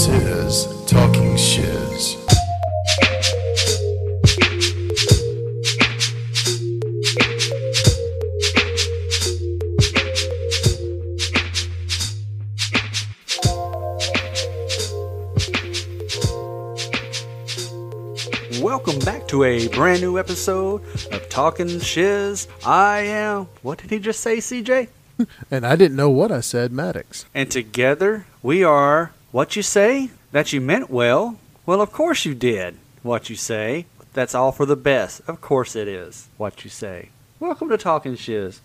This is Talking Shiz. Welcome back to a brand new episode of Talking Shiz. I am. What did he just say, CJ? And I didn't know what I said, Maddox. And together we are. What you say? That you meant well? Well, of course you did. What you say? That's all for the best. Of course it is. What you say. Welcome to Talking Shiz.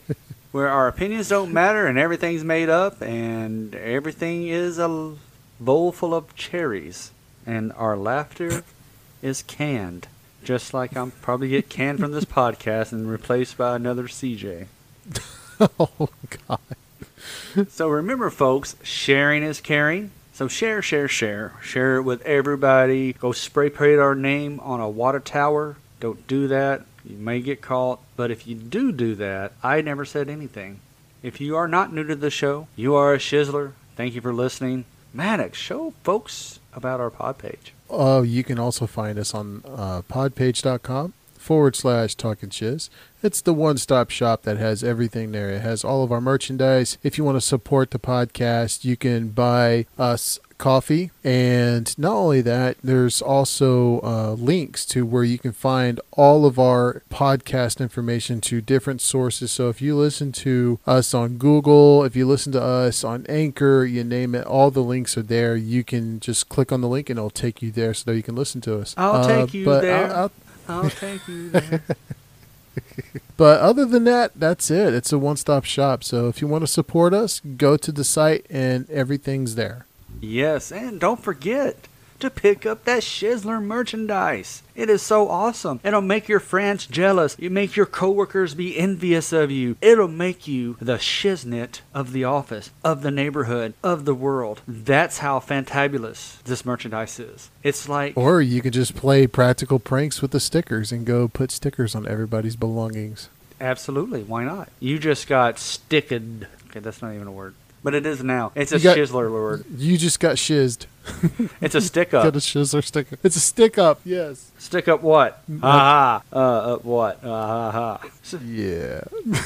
where our opinions don't matter and everything's made up and everything is a bowl full of cherries. And our laughter is canned. Just like I'm probably get canned from this podcast and replaced by another CJ. oh God. So remember, folks, sharing is caring. So share, share, share. Share it with everybody. Go spray paint our name on a water tower. Don't do that. You may get caught. But if you do do that, I never said anything. If you are not new to the show, you are a shizzler. Thank you for listening. Maddox, show folks about our pod page. Oh, you can also find us on uh, podpage.com forward slash talking shiz. It's the one stop shop that has everything there. It has all of our merchandise. If you want to support the podcast, you can buy us coffee. And not only that, there's also uh, links to where you can find all of our podcast information to different sources. So if you listen to us on Google, if you listen to us on Anchor, you name it, all the links are there. You can just click on the link and it'll take you there so that you can listen to us. I'll Uh, take you there. I'll- I'll- Oh, I'll take you there. But other than that, that's it. It's a one stop shop. So if you want to support us, go to the site and everything's there. Yes, and don't forget to pick up that Shizzler merchandise. It is so awesome. It'll make your friends jealous. You make your coworkers be envious of you. It'll make you the shiznit of the office, of the neighborhood, of the world. That's how fantabulous this merchandise is. It's like Or you can just play practical pranks with the stickers and go put stickers on everybody's belongings. absolutely, why not? You just got sticked. Okay, that's not even a word. But it is now. It's a You got- shizzler word. You just got shizzed. It's a stick up. Got up. a shizzler sticker. It's a stick up, yes. Stick up what? Ah, uh, uh, what? Ah, ha, ha. Yeah.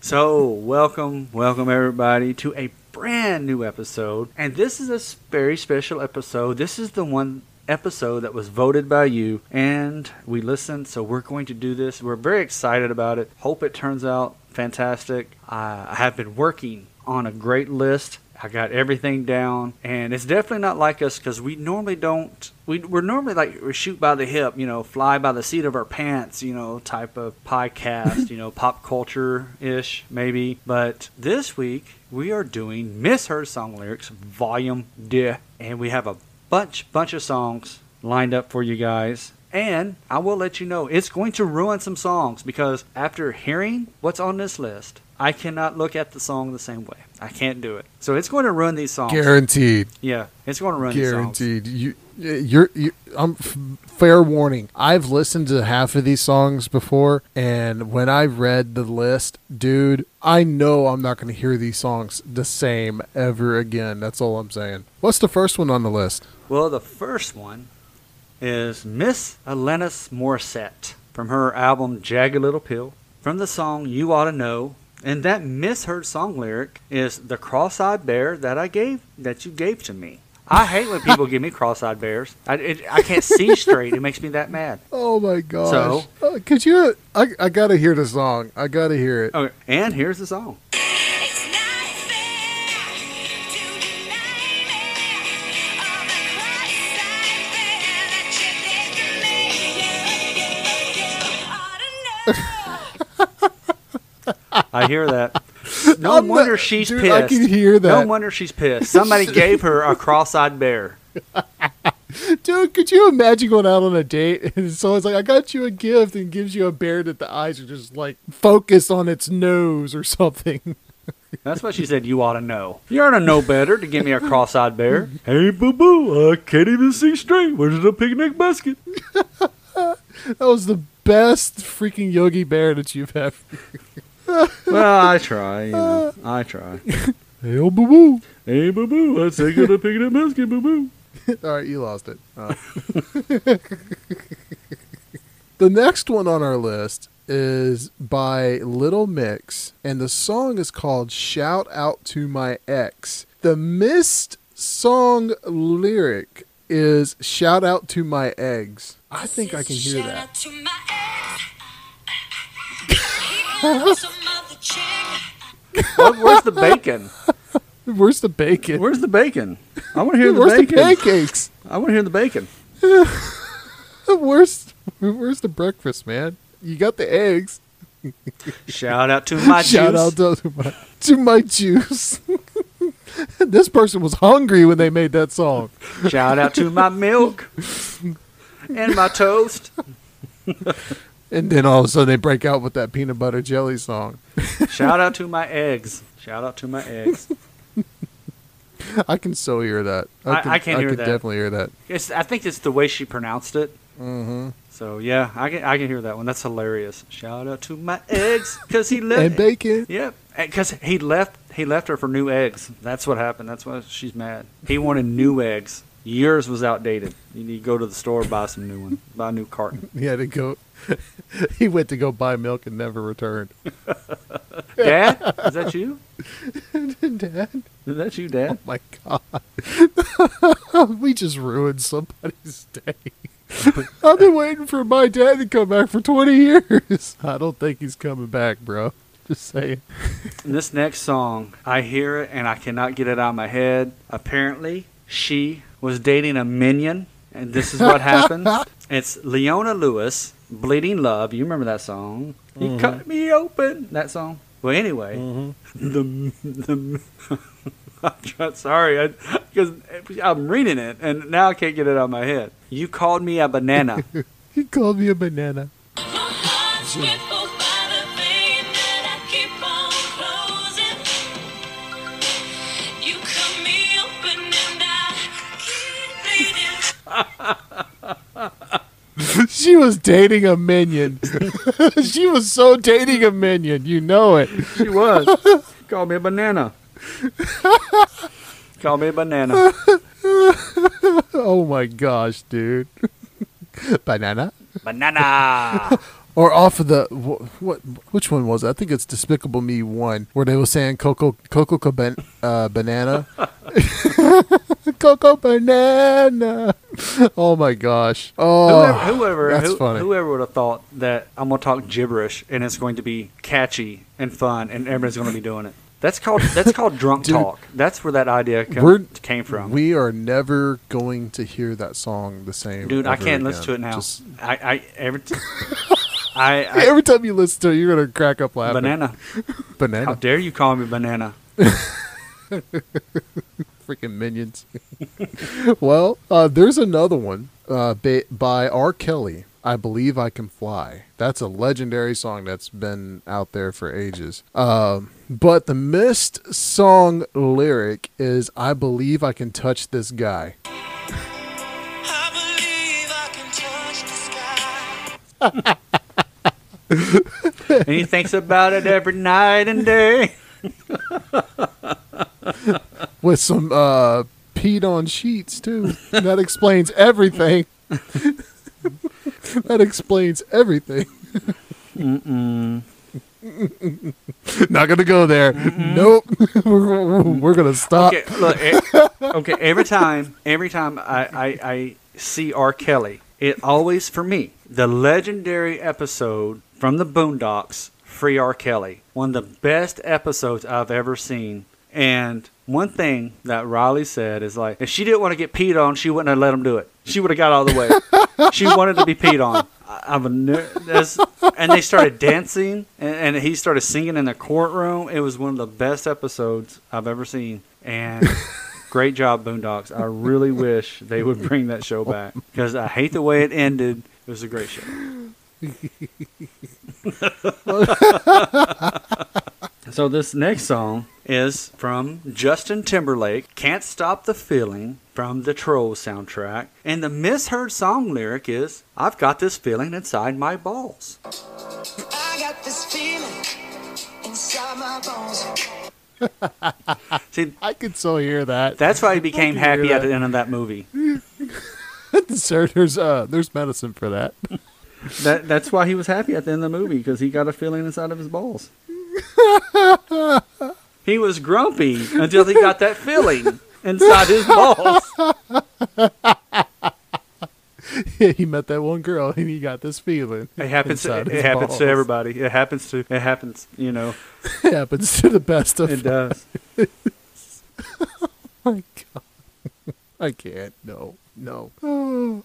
So, welcome, welcome everybody to a brand new episode. And this is a very special episode. This is the one episode that was voted by you and we listened. So, we're going to do this. We're very excited about it. Hope it turns out fantastic. I have been working on a great list. I got everything down, and it's definitely not like us because we normally don't. We, we're normally like we shoot by the hip, you know, fly by the seat of our pants, you know, type of podcast, you know, pop culture ish maybe. But this week we are doing Misheard Song Lyrics Volume D, and we have a bunch bunch of songs lined up for you guys. And I will let you know it's going to ruin some songs because after hearing what's on this list, I cannot look at the song the same way. I can't do it. So it's going to ruin these songs. Guaranteed. Yeah, it's going to ruin these songs. Guaranteed. You, you're, you, I'm f- fair warning. I've listened to half of these songs before, and when I read the list, dude, I know I'm not going to hear these songs the same ever again. That's all I'm saying. What's the first one on the list? Well, the first one is Miss Alanis Morissette from her album Jagged Little Pill from the song You Ought to Know. And that misheard song lyric is the cross-eyed bear that I gave that you gave to me. I hate when people give me cross-eyed bears. I, it, I can't see straight. It makes me that mad. Oh my gosh! So? Uh, could you? I, I gotta hear the song. I gotta hear it. Okay, and here's the song. I hear that. No I'm not- wonder she's dude, pissed. I can hear No wonder she's pissed. Somebody gave her a cross-eyed bear. Dude, could you imagine going out on a date and someone's like, I got you a gift and gives you a bear that the eyes are just like focused on its nose or something? That's what she said. You ought to know. You ought to know better to give me a cross-eyed bear. Hey, boo boo, I can't even see straight. Where's the picnic basket? That was the best freaking Yogi Bear that you've ever. Well, I try. You know, I try. Hey, oh, boo boo. Hey, boo boo, let's take it a picking up basket, boo boo. All right, you lost it. Uh. the next one on our list is by Little Mix, and the song is called Shout Out to My Ex. The missed song lyric is Shout Out to My Eggs. I think I can hear Shout that. What, where's the bacon? Where's the bacon? Where's the bacon? I want to hear the bacon. Where's the pancakes? I want to hear the bacon. Where's where's the breakfast, man? You got the eggs. Shout out to my juice. Shout juice. out to my, to my juice. this person was hungry when they made that song. Shout out to my milk and my toast. And then all of a sudden they break out with that peanut butter jelly song. Shout out to my eggs. Shout out to my eggs. I can so hear that. I- can, I can hear can that. definitely hear that. It's, I think it's the way she pronounced it. Mm-hmm. So yeah, I can I can hear that one. That's hilarious. Shout out to my eggs because he left. And bacon. Yep, because he left he left her for new eggs. That's what happened. That's why she's mad. He wanted new eggs. Yours was outdated. You need to go to the store buy some new one. Buy a new carton. He had to go. he went to go buy milk and never returned. Dad, is that you? Dad, Is that you, Dad? my God, we just ruined somebody's day. I've been waiting for my dad to come back for 20 years. I don't think he's coming back, bro. Just saying. This next song, I hear it and I cannot get it out of my head. Apparently, she was dating a minion, and this is what happened. It's Leona Lewis, "Bleeding Love." You remember that song? You mm-hmm. cut me open. That song. Well, anyway, mm-hmm. the the. I'm try- sorry, because I'm reading it and now I can't get it out of my head. You called me a banana. He called me a banana. My heart's crippled by the vein that I keep on closing. You cut me open and I keep bleeding. she was dating a minion. she was so dating a minion. You know it. She was. Call me a banana. Call me a banana. Oh my gosh, dude. banana. Banana. Or off of the what? Which one was it? I think it's Despicable Me one, where they were saying Coco Coco Caban- uh, banana, Coco banana. Oh my gosh! Oh, whoever, whoever, that's who- funny. whoever would have thought that I'm gonna talk gibberish and it's going to be catchy and fun and everybody's gonna be doing it. That's called that's called drunk Dude. talk. That's where that idea come, came from. We are never going to hear that song the same. Dude, I can't listen to it now. Just- I, I every t- I, I every time you listen to it, you're gonna crack up laughing. banana. Banana. How dare you call me banana? freaking minions. well, uh, there's another one uh, ba- by R. Kelly. I believe I can fly. That's a legendary song that's been out there for ages. Um, but the missed song lyric is "I believe I can touch this guy." I believe I can touch the sky. And he thinks about it every night and day. with some uh, peed on sheets too. that explains everything. that explains everything. Not gonna go there. Nope. we're, we're gonna stop. Okay, look. okay, every time, every time I, I, I see R. Kelly, it always for me the legendary episode from the Boondocks, Free R. Kelly, one of the best episodes I've ever seen. And one thing that Riley said is like, if she didn't want to get peed on, she wouldn't have let him do it. She would have got out of the way. she wanted to be peed on. I- I've that's- and they started dancing, and, and he started singing in the courtroom. It was one of the best episodes I've ever seen. And great job, Boondocks. I really wish they would bring that show back because I hate the way it ended. It was a great show. So this next song is from Justin Timberlake, "Can't Stop the Feeling" from the Trolls soundtrack, and the misheard song lyric is "I've got this feeling inside my balls." I got this feeling inside my bones. See, I could so hear that. that's why he became happy at the end of that movie. Sir, there's uh, there's medicine for that. That that's why he was happy at the end of the movie because he got a feeling inside of his balls. he was grumpy until he got that feeling inside his balls. he met that one girl and he got this feeling. It happens. To, it happens balls. to everybody. It happens to. It happens. You know. It happens to the best of It does. my god. I can't. No. No.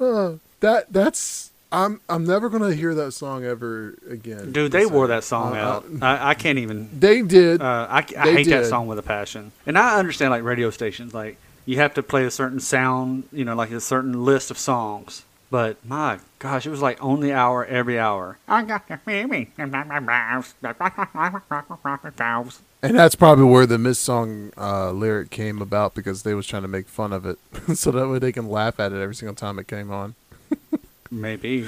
Uh, that that's I'm I'm never gonna hear that song ever again. Dude, they wore that song Uh, out. I, I can't even. They did. Uh, I, I They hate that song with a passion. And I understand like radio stations, like you have to play a certain sound, you know, like a certain list of songs. But my gosh, it was like on the hour every hour. I got the feeling in my mouth. and that's probably where the Miss Song uh, lyric came about because they was trying to make fun of it, so that way they can laugh at it every single time it came on. Maybe.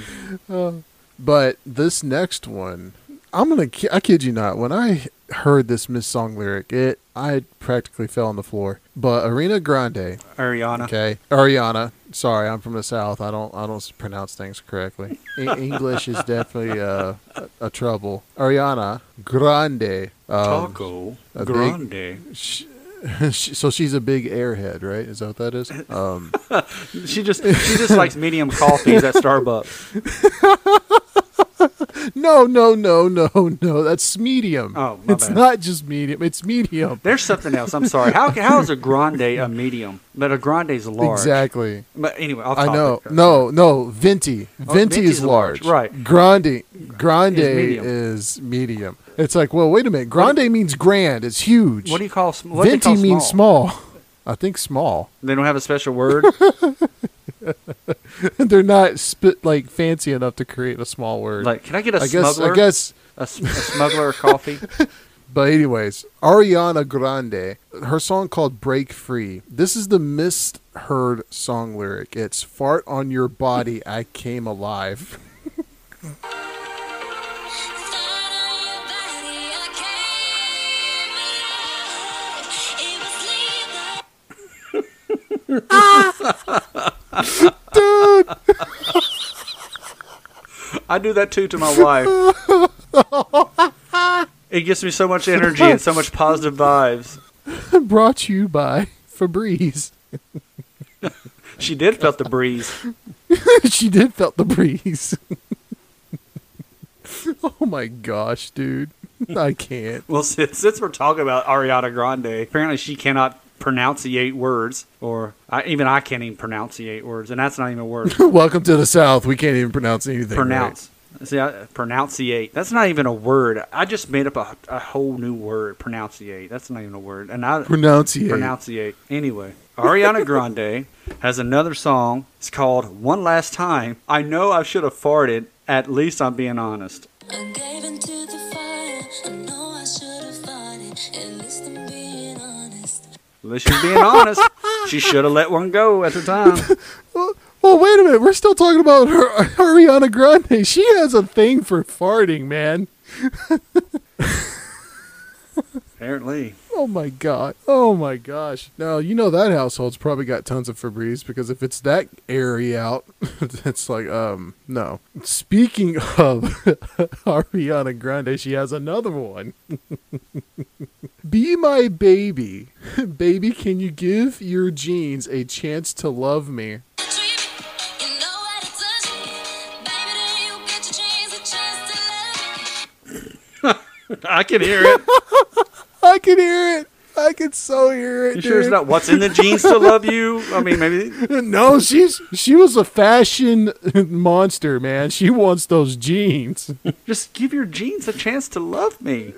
But this next one, I'm gonna. I kid you not. When I heard this Miss Song lyric, it I practically fell on the floor. But Arena Grande, Ariana. okay, Ariana. Sorry, I'm from the South. I don't. I don't pronounce things correctly. English is definitely uh, a, a trouble. Ariana Grande. Um, Taco. big- Grande. she, so she's a big airhead, right? Is that what that is? Um, She just she just likes medium coffees at Starbucks. no, no, no, no, no. That's medium. Oh, my it's bad. not just medium. It's medium. There's something else. I'm sorry. How how is a grande a medium? But a grande is large. Exactly. But anyway, I'll I know. No, no. Venti. Venti Venti's is large. large, right. Grande. Grande Is medium. is medium. It's like, well, wait a minute. Grande means grand. It's huge. What do you call sm- what do they Venti call means small. I think small. They don't have a special word. They're not spit like fancy enough to create a small word. like, can I get a I guess. smuggler? I guess. A, a smuggler of coffee. But anyways, Ariana Grande, her song called "Break Free." This is the misheard song lyric. It's "Fart on your body, I came alive." Dude, I do that too to my wife. it gives me so much energy and so much positive vibes. brought to you by Febreze. She did felt the breeze. she did felt the breeze. oh my gosh, dude. I can't. Well, since, since we're talking about Ariana Grande, apparently she cannot pronunciate words, or I, even I can't even pronunciate words, and that's not even a word. Welcome to the South. We can't even pronounce anything. Pronounce. See, I, pronunciate. That's not even a word. I just made up a, a whole new word. Pronunciate. That's not even a word. And I Right. Pronunciate. pronunciate. Anyway, Ariana Grande has another song. It's called "One Last Time." I know I should have farted. At least I'm being honest. Least she's being honest. She should have let one go at the time. Well, wait a minute. We're still talking about her, Ariana Grande. She has a thing for farting, man. Apparently. Oh my god. Oh my gosh. Now you know that household's probably got tons of Febreze because if it's that airy out, it's like um no. Speaking of Ariana Grande, she has another one. Be my baby. baby, can you give your jeans a chance to love me? Treat me, you know how to touch me. Baby, then you get your jeans a chance to love me. I can hear it. I can hear it. I can so hear it. You sure it's not what's in the jeans to love you? I mean, maybe. No, she's she was a fashion monster, man. She wants those jeans. Just give your jeans a chance to love me.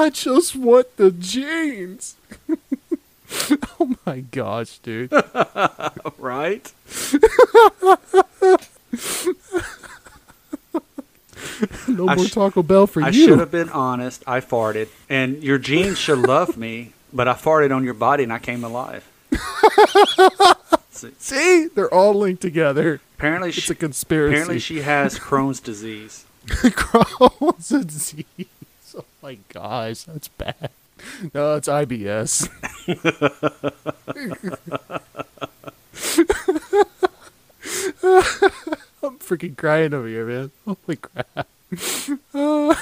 I just want the jeans. oh my gosh, dude. Right? No I more sh- Taco Bell for I you. I should have been honest. I farted. And your jeans should love me, but I farted on your body and I came alive. See, See, they're all linked together. apparently, It's she, a conspiracy. apparently she has Crohn's disease. Crohn's disease. Oh my gosh, that's bad. No, it's IBS. I'm freaking crying over here, man. Holy crap. oh.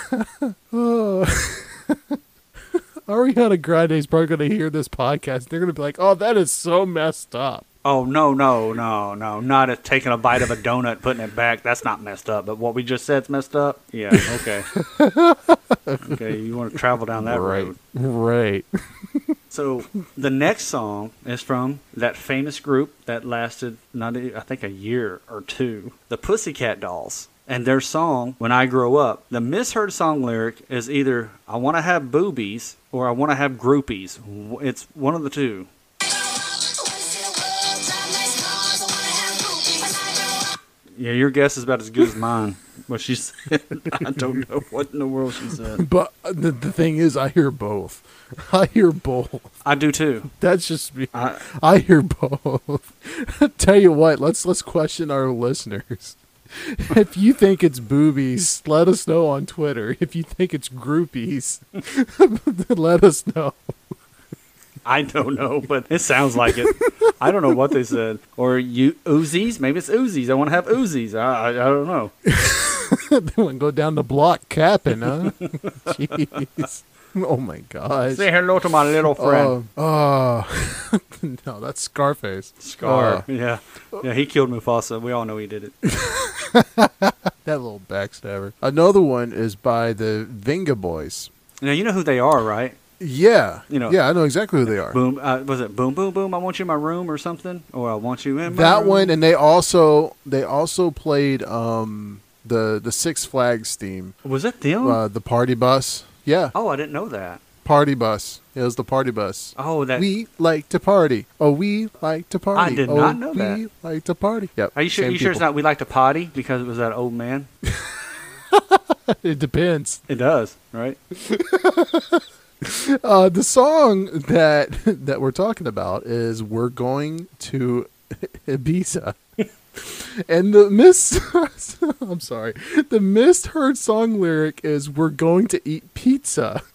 Ariana Grande's probably going to hear this podcast. They're going to be like, oh, that is so messed up. Oh no no no no! Not a, taking a bite of a donut, putting it back. That's not messed up. But what we just said's messed up. Yeah. Okay. okay. You want to travel down that right. road? Right. So the next song is from that famous group that lasted not I think a year or two, the Pussycat Dolls. And their song, When I Grow Up, the misheard song lyric is either I want to have boobies or I want to have groupies. It's one of the two. Yeah, your guess is about as good as mine. What she said, I don't know what in the world she said. But uh, the, the thing is, I hear both. I hear both. I do too. That's just me. I, I hear both. Tell you what, let's let's question our listeners. If you think it's boobies, let us know on Twitter. If you think it's groupies, let us know. I don't know, but it sounds like it. I don't know what they said. Or you Uzis? Maybe it's Uzis. I want to have Uzis. I, I, I don't know. they to go down the block capping, huh? Jeez. Oh my gosh. Say hello to my little friend. Oh, oh. no, that's Scarface. Scar. Oh, Yeah. Yeah, he killed Mufasa. We all know he did it. that little backstabber. Another one is by the Vengaboys. Now, you know who they are, right? Yeah, You know- yeah, I know exactly who they are. Boom. Uh, was it Boom Boom Boom? I want you in my room or something? Or I want you in my that room? one, and they also they also played um the the Six Flags theme, Was it them? uh, the party bus. Yeah, oh, I didn't know that. party bus. It was the party bus. Oh, that. we like to party. Oh, we like to party. I did oh, not know we that. like to party. Yep. are you sure? You sure it's not? We like to potty because it was that old man. It depends. It does, right? Uh, the song that that we're talking about is "We're Going to Ibiza," and the mis I'm sorry, the misheard song lyric is "We're going to eat pizza."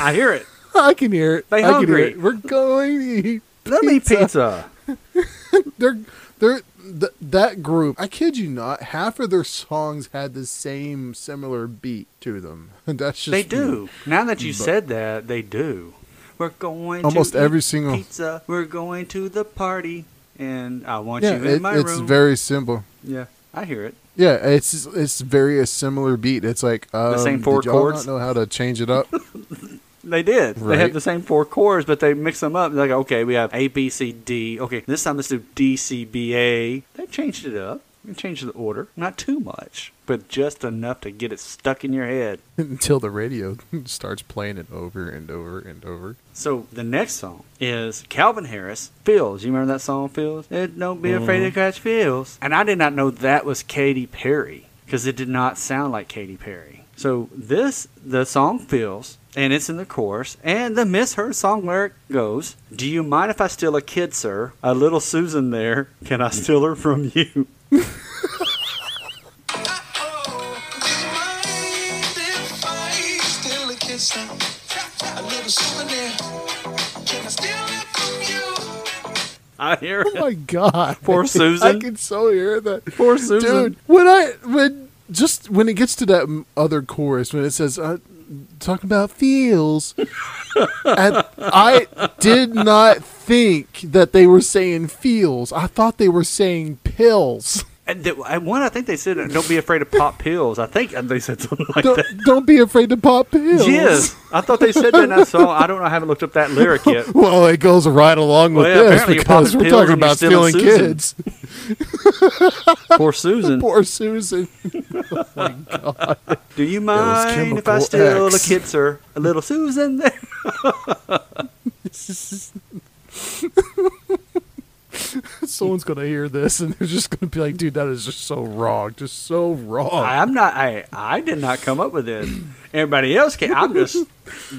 I hear it. I can hear it. They I can hear hungry. it. We're going to eat. Let me pizza. They're they're th- that group. I kid you not. Half of their songs had the same similar beat to them. That's just They do. Now that you But- said that, they do. We're going Almost to every single- pizza. We're going to the party, and I want Yeah, you in it, my it's room. It's very simple. yeah, I hear it. Yeah, it's it's very a similar beat. It's like um, same four did chords? Not know how to change it up. They did. They had the same four chords, but they mix them up. They're Like, okay, we have A, B, C, D. Okay, this time let's do D, C, B, A. They changed it up. They changed the order. Not too much, but just enough to get it stuck in your head. until the radio starts playing it over and over and over. So the next song is Calvin Harris, Feels. You remember that song, Feels? Eh, Don't be afraid to catch Feels. And I did not know that was Katy Perry because it did not sound like Katy Perry. So this, the song Feels, and it's in the chorus, and the misheard song lyric goes, Do you mind if I steal a kid, sir? A little Susan there. Can I steal her from you? I hear Oh my god! Poor Susan. I can so hear that. Poor Susan. Dude, when I when just when it gets to that other chorus when it says uh, talking about feels, and I did not think that they were saying feels. I thought they were saying pills. And and one, I think they said, uh, "Don't be afraid to pop pills." I think they said something like Don't, that. don't be afraid to pop pills. Yes, I thought they said that that song. I don't know. I haven't looked up that lyric yet. Well, it goes right along with Well, yeah, this because we're talking about stealing stealing kids. Poor Susan. Poor Susan. oh my god. Do you mind if I steal X. a kid, sir? A little Susan there. Someone's gonna hear this and they're just gonna be like, dude, that is just so wrong. Just so wrong. I, I'm not. I I did not come up with this. Everybody else can. I'm just.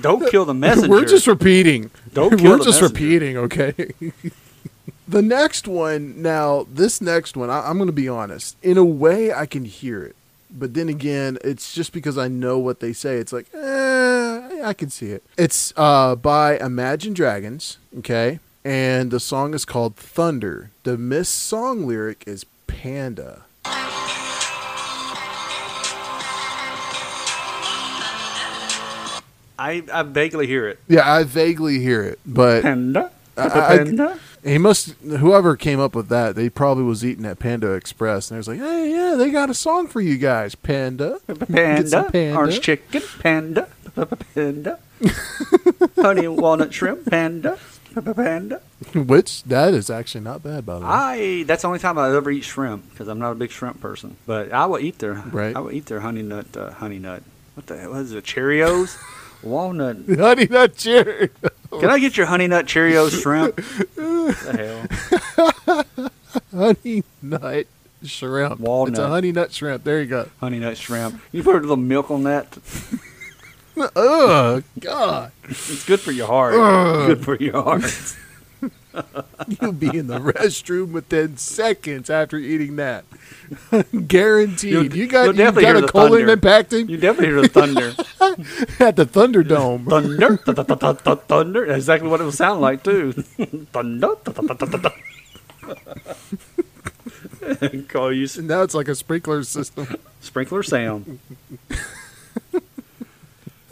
Don't kill the messenger. We're just repeating. Don't kill. We're the just messenger. repeating, okay? The next one, now, this next one, I, I'm going to be honest. In a way, I can hear it. But then again, it's just because I know what they say. It's like, eh, I can see it. It's uh, by Imagine Dragons, okay? And the song is called Thunder. The Miss song lyric is Panda. I, I vaguely hear it. Yeah, I vaguely hear it, but Panda? I- I- Panda? he must. Whoever came up with that, they probably was eating at Panda Express, and they was like, "Hey, yeah, they got a song for you guys, Panda." Panda, panda. orange chicken, panda, panda, honey walnut shrimp, panda, panda. Which that is actually not bad, by the way. I that's the only time I ever eat shrimp because I'm not a big shrimp person. But I will eat their Right. I will eat their honey nut uh, honey nut. What the hell is it? Cheerios, walnut. Honey Nut Cherry. Can I get your honey nut Cheerios shrimp? the hell, honey Nut Shrimp. Walnut. It's a Honey Nut Shrimp. There you go. honey nut shrimp. You put a little milk on that. Oh God, It's good for your heart. Ugh. Good for your heart. you'll be in the restroom within seconds after eating that. Guaranteed. You'll- you got definitely got a colon thunder. impacting You definitely hear the thunder. at the Thunderdome. thunder, th- th- th- th- th- thunder. That's exactly what it would sound like too. thunder. th- th- th- th- th- Call you now it's like a sprinkler system. sprinkler sound.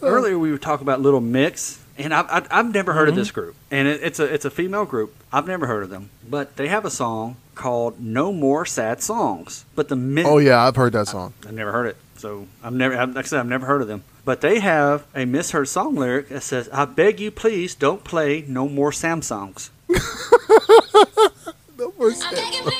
Earlier we were talking about Little Mix, and I've, I've, I've never heard of mm-hmm. this group, and it, it's a it's a female group. I've never heard of them, but they have a song called "No More Sad Songs." But the mi- Oh yeah, I've heard that song. I've never heard it, so I've never. I've- Like I said, I've never heard of them. But they have a misheard song lyric that says, "I beg you, please don't play no more Samsungs." No more I'm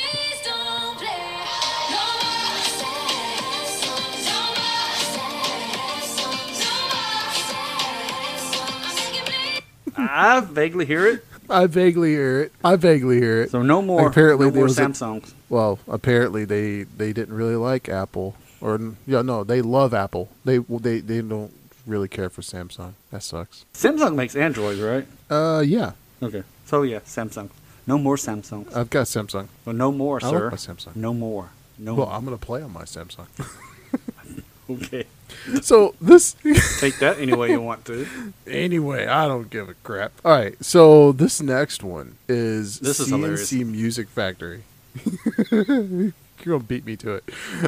I vaguely hear it, I vaguely hear it. I vaguely hear it. so no more. Apparently no more was a- Samsungs. Well, apparently they they didn't really like Apple, or yeah, no, they love Apple. They they they don't really care for Samsung. That sucks. Samsung makes Android, right? Uh, yeah, Okay. So yeah, Samsung. No more Samsung. I've got Samsung. Well, no more, I sir. like my Samsung. No more. No. Well, more. I'm gonna play on my Samsung. Okay. so this Take that any way you want to. anyway, I don't give a crap. All right, so this next one is This is CNC hilarious. Music Factory. You're gonna beat me to it.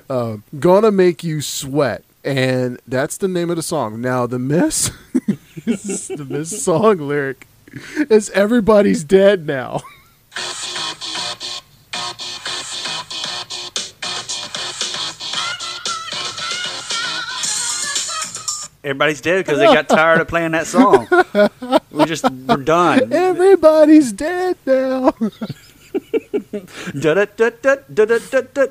Um, gonna make you sweat, and that's the name of the song. Now the miss, the miss song lyric is "Everybody's dead now." Everybody's dead because they got tired of playing that song. We just we're done. Everybody's dead now. Da-da-da-da-da-da-da-da.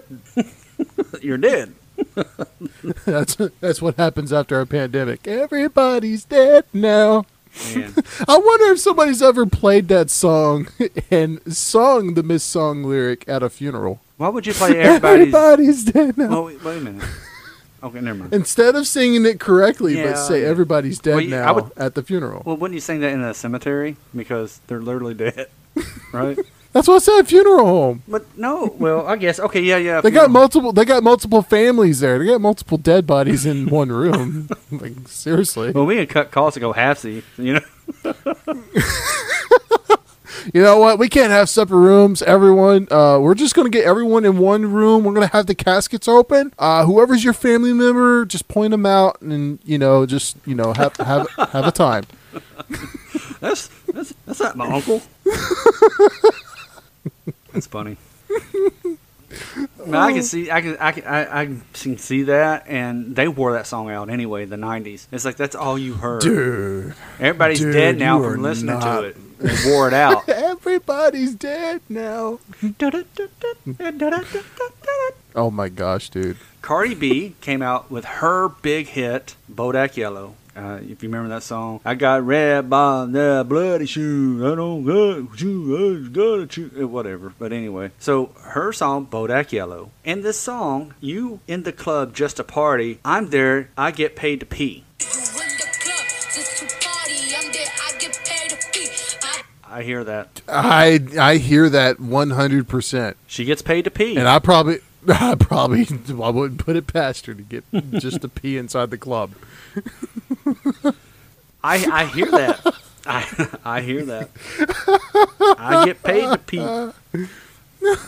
You're dead. that's that's what happens after a pandemic. Everybody's dead now. Man. I wonder if somebody's ever played that song and sung the Miss Song lyric at a funeral. Why would you play everybody's? Everybody's dead now. Oh, wait, wait a minute. Okay, never mind. Instead of singing it correctly, Yeah, but say yeah. everybody's dead Well, you- I now would- at the funeral. Well, wouldn't you sing that in a cemetery because they're literally dead, right? That's what I said. Funeral home. But no, well, I guess okay, yeah, yeah. They got funeral. multiple. They got multiple families there. They got multiple dead bodies in one room. like seriously. Well, we can cut costs to go halfsy, you know. You know what? We can't have separate rooms. Everyone, uh, we're just gonna get everyone in one room. We're gonna have the caskets open. Uh, whoever's your family member, just point them out, and you know, just you know, have have have a time. That's that's that's not my uncle. that's funny. No, I can see, I can, I can, I, I can see that, and they wore that song out anyway. The '90s. It's like that's all you heard. Dude, Everybody's dude, dead now from listening not- to it. They wore it out. everybody's dead now. Oh my gosh, dude. Cardi B came out with her big hit, Bodak Yellow. Uh, if you remember that song, I got red by the bloody shoe. I don't got shoe. I got a shoe. uh, Whatever. But anyway, so her song, Bodak Yellow. And this song, you in the club just a party. I'm there. I get paid to pee. I hear that. I I hear that one hundred percent, She gets paid to pee. and I probably I probably I wouldn't put it past her to get just to pee inside the club. I, I hear that. I, I hear that. I get paid to pee. I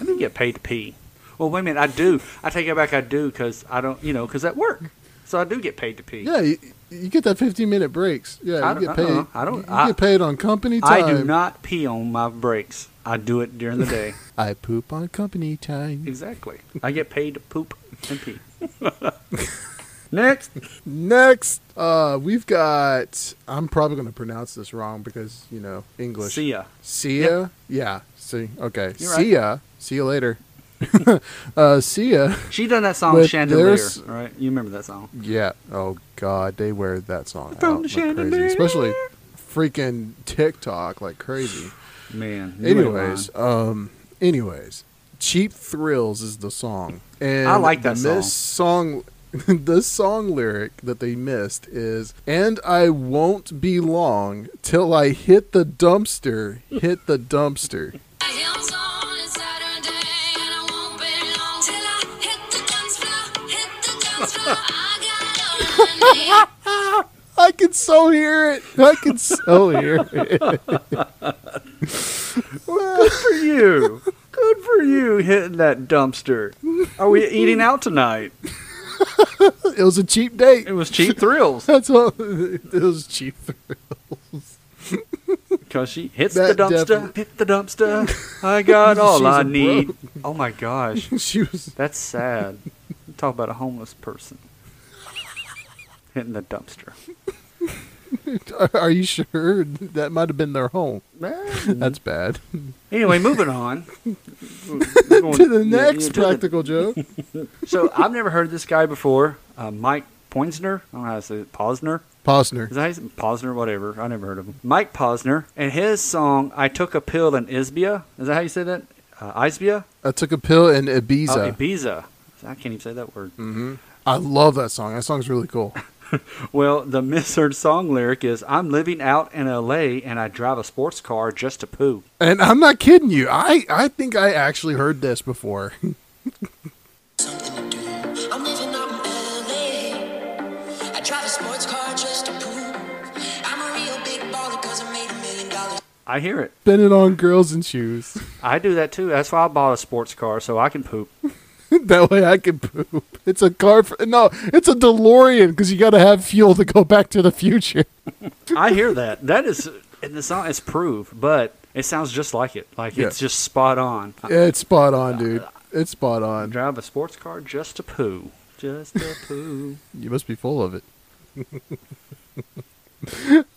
do get paid to pee. Well, wait a minute. I do. I take it back. I do because I don't, you know, because at work. So I do get paid to pee. Yeah, you, you get that fifteen minute breaks. Yeah, I you get paid. uh-uh, I don't- You I- get paid on company time. I do not pee on my breaks. I do it during the day. I poop on company time. exactly. I get paid to poop and pee. Next. Next, uh, we've got. I'm probably going to pronounce this wrong because you know English. See ya. Sia. Yeah. See. Okay. You're right. See ya. See you later. uh, Sia. She done that song With Chandelier, right? You remember that song? Yeah. Oh God, they wear that song From out the like crazy, especially freaking TikTok like crazy. Man. Anyways, um, anyways, "Cheap Thrills" is the song, and I like that the miss song. the song lyric that they missed is "And I won't be long till I hit the dumpster, hit the dumpster." I got all I need. I can so hear it. I can so hear it. Good for you. Good for you hitting that dumpster. Are we eating out tonight? It was a cheap date. It was cheap thrills That's all. It was cheap. Thrills. because she hits That the dumpster. definitely- Hit the dumpster. I got all I need. broke. Oh my gosh, She was. that's sad. Talk about a homeless person hitting the dumpster. Are you sure that might have been their home? That's bad. Anyway, moving on to the next to the- practical joke. so I've never heard this guy before. Uh, Mike Poinsner. I don't know how to say it. Posner. Posner. Is that Posner? Whatever. I never heard of him. Mike Posner and his song "I Took a Pill in Isbia." Is that how you say that? Uh, Isbia? I took a pill in Ibiza. Oh, Ibiza. I can't even say that word. hmm I love that song. That song's really cool. Well, the misheard song lyric is "I'm living out in L.A. and I drive a sports car just to poo." And I'm not kidding you. I, I think I actually heard this before. something to do. I'm living out in LA. I drive a sports car just to prove I'm a real big baller cause I made a million dollars. I hear it. Spinning on girls and shoes. I do that too. That's why I bought a sports car so I can poop. that way I can poop. It's a car. For, no, it's a DeLorean because you got to have fuel to go back to the future. I hear that. That is, and the song is proved, but it sounds just like it. Like Yeah. it's just spot on. I, It's spot on, dude. It's spot on. drive a sports car just to poo. Just to poo. You must be full of it.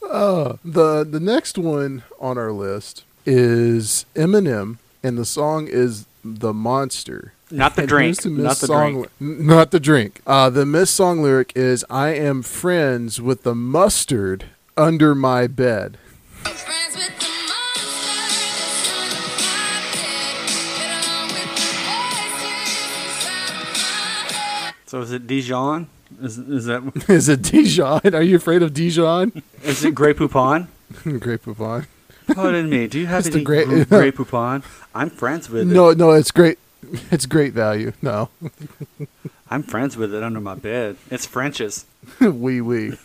uh, the the next one on our list is Eminem, and the song is "The Monster." Not the And drink. the Not the song, drink. n- Not the drink. Uh, the missed song lyric is "I am friends with the mustard under my bed." Friends with the monster that's under my bed. Get along with the voices inside my head. So is it Dijon? Is is that Is it Dijon? Are you afraid of Dijon? is it Grey Poupon? Great Poupon. Pardon me. Do you have It's the any Grey- Grey, Grey Poupon? I'm friends with it. No, no, it's great. It's great value. No, I'm friends with it under my bed. It's French's. wee wee.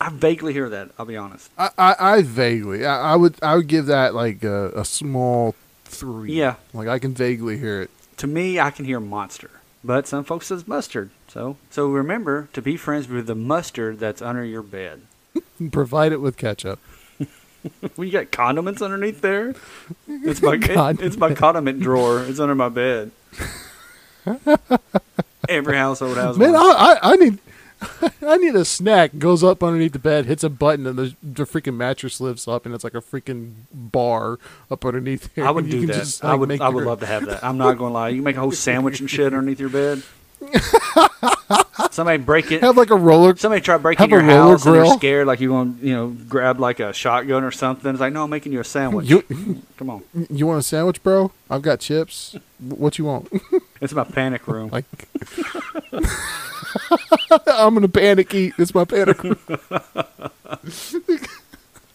I vaguely hear that. I'll be honest. I, I, I vaguely, I, I would, I would give that like a, a small three. Yeah. like I can vaguely hear it. To me, I can hear monster, but some folks says mustard. So so remember to be friends with the mustard that's under your bed. Provide it with ketchup. You got condiments underneath there. Mm-hmm. It's my it's my condiment drawer. It's under my bed. Every household has Man, one. I, I, I need, I need a snack. Goes up underneath the bed, hits a button, and the, the freaking mattress lifts up, and it's like a freaking bar up underneath there. I would do that. just, I would. I would your- love to have that. I'm not going to lie. You can make a whole sandwich and shit underneath your bed. Somebody break it. have like a roller. Somebody try breaking your house and they're scared, like you want you know, grab like a shotgun or something. It's like, no, I'm making you a sandwich. You, Come on, you want a sandwich, bro? I've got chips. What you want? it's my panic room. Like, I'm gonna panic eat. It's my panic. room.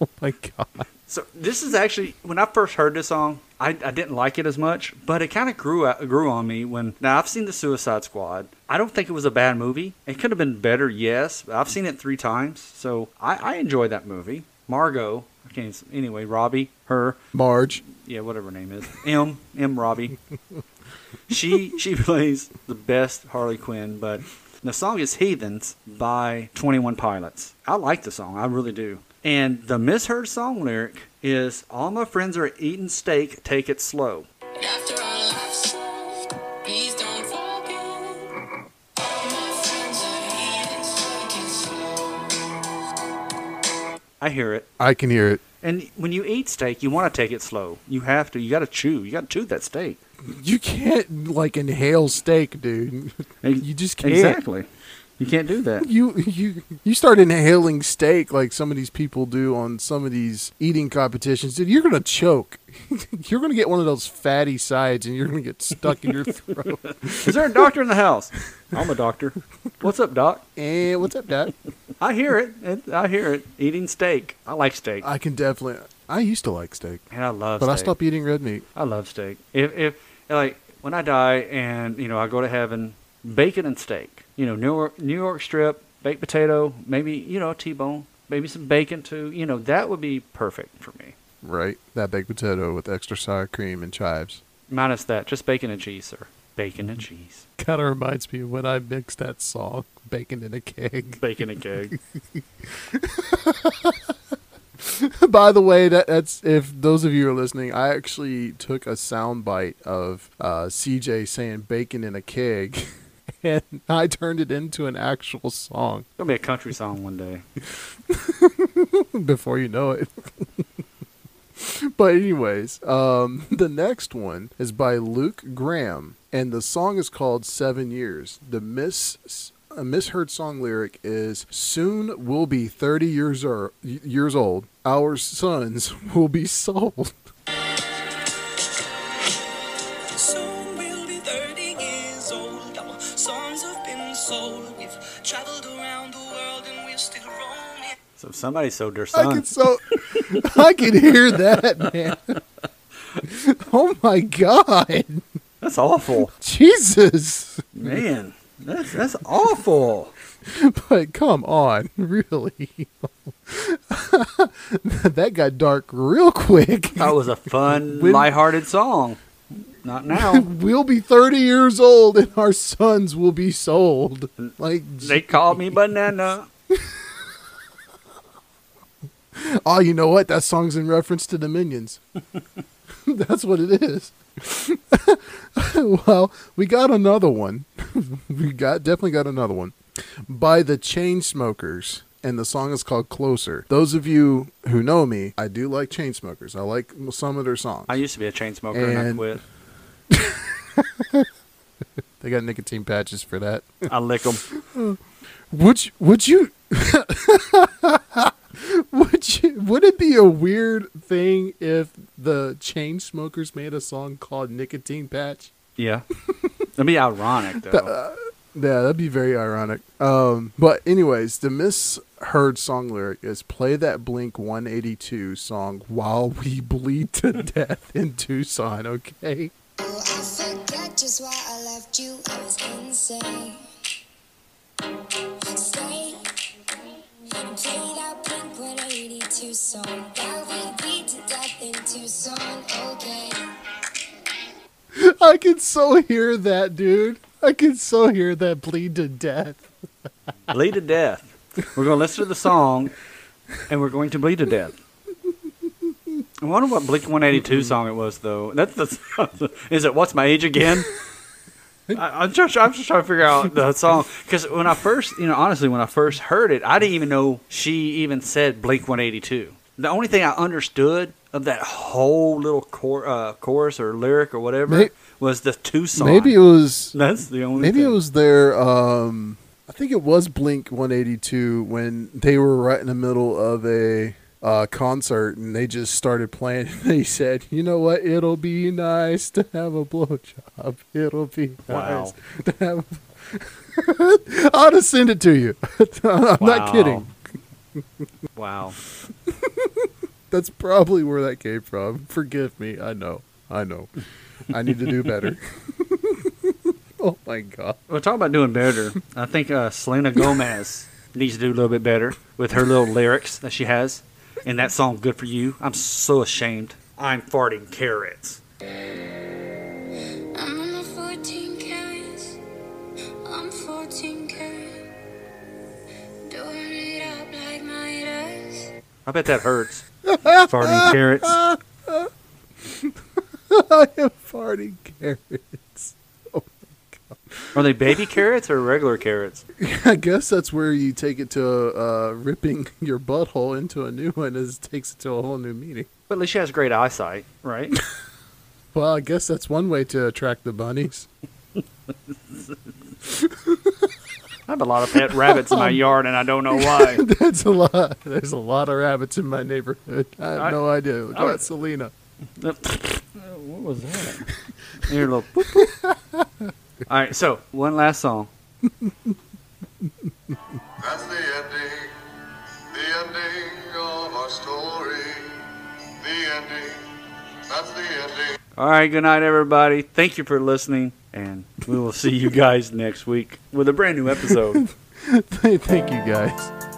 oh my god! So this is actually when I first heard this song, I, I didn't like it as much, but it kind of grew out- grew on me when. Now I've seen the Suicide Squad. I don't think it was a bad movie. It could have been better, yes. But I've seen it three times, so I, I enjoyed that movie. Margot, I can't. Anyway, Robbie, her, Marge. yeah, whatever her name is, M M Robbie. she she plays the best Harley Quinn, but the song is "Heathens" by Twenty One Pilots. I like the song, I really do. And the misheard song lyric is "All my friends are eating steak, take it slow." After our laughs, please don't forget. All my friends are heathens, take it slow. I hear it. I can hear it. And when you eat steak, you want to take it slow. You have to. You got to chew. You got to chew that steak. You can't like inhale steak, dude. You just can't. Exactly. You can't do that. You you you start inhaling steak like some of these people do on some of these eating competitions, dude. You're gonna choke. you're gonna get one of those fatty sides, and you're gonna get stuck in your throat. Is there a doctor in the house? I'm a doctor. What's up, doc? and what's up, Dad? I hear it. it. I hear it. Eating steak. I like steak, I can definitely. I used to like steak, and I love. but I stopped eating red meat. I love steak. If if like when I die and you know I go to heaven, bacon and steak. You know, New York New York strip, baked potato, maybe you know T-bone, maybe some bacon too. You know that would be perfect for me. Right, that baked potato with extra sour cream and chives. Minus that, just bacon and cheese, sir. Bacon and cheese. Kind of reminds me of when I mixed that song, "Bacon in a Keg." Bacon and keg. By the way, that that's if those of you are listening, I actually took a sound bite of uh, CJ saying "bacon in a keg," and I turned it into an actual song. It'll be a country song one day. before you know it. but anyways, um, the next one is by Lukas Graham, and the song is called Seven Years. The miss a misheard song lyric is "Soon we'll be thirty years or years old. Our sons will be sold." We've traveled around the world and we're still roaming. So somebody sold their I can so I can hear that, man. oh my god, That's awful, Jesus! man. That's that's awful. But come on, really? that got dark real quick. That was a fun, When- lighthearted song. Not now. We'll be 30 years old and our sons will be sold. Like, They called me banana. oh, you know what? That song's in reference to the Minions. That's what it is. well, we got another one. we got definitely got another one by the Chainsmokers, and the song is called "Closer." Those of you who know me, I do like Chainsmokers. I like some of their songs. I used to be a chain smoker and, I And- quit. they got nicotine patches for that. I lick them. Would you, would you would you would it be a weird thing if the chain smokers made a song called Nicotine Patch? Yeah. That'd be ironic though. Uh, yeah, that'd be very ironic. Um, but anyways, the misheard song lyric is "Play that Blink 182 song while we bleed to death in Tucson." Okay. Oh, I forgot just why I left you. I was insane. Stay and play that Blink 182 song. While we beat to death in Tucson. Okay. I can so hear that, dude. I can so hear that bleed to death. bleed to death. We're going to listen to the song, and we're going to bleed to death. I wonder what Blink 182 song it was, though. That's the. Is it What's My Age Again? I, I'm just I'm just trying to figure out the song because when I first, you know, honestly, when I first heard it, I didn't even know she even said Blink 182. The only thing I understood of that whole little cor- uh, chorus or lyric or whatever May- was the Tucson. Maybe it was that's the only. Maybe it was their. Um, I think it was Blink 182 when they were right in the middle of a uh, concert and they just started playing. And they said, "You know what? It'll be nice to have a blowjob. It'll be Wow. nice to have." I'll just send it to you. I'm not kidding. Wow. That's probably where that came from. Forgive me. I know. I know. I need to do better. oh my god. Well, talk about doing better. I think uh, Selena Gomez needs to do a little bit better with her little lyrics that she has in that song "Good for You." I'm so ashamed. I'm farting carrots. I'm on my 14 carats. I'm 14 carat. It up like my does. I bet that hurts. farting carrots. I am farting carrots. Are they baby carrots or regular carrots? I guess that's where you take it to uh, ripping your butthole into a new one. Is takes it to a whole new meaning. But at least she has great eyesight, right? Well, I guess that's one way to attract the bunnies. I have a lot of pet rabbits in my yard, and I don't know why. That's a lot. There's a lot of rabbits in my neighborhood. I have I- no idea. Look I at Selena. what was that? Here, little. Boop, boop. All right, so one last song. That's the ending, the ending of our story. The ending, that's the ending. All right, good night, everybody. Thank you for listening, and we will see you guys next week with a brand new episode. Thank you, guys.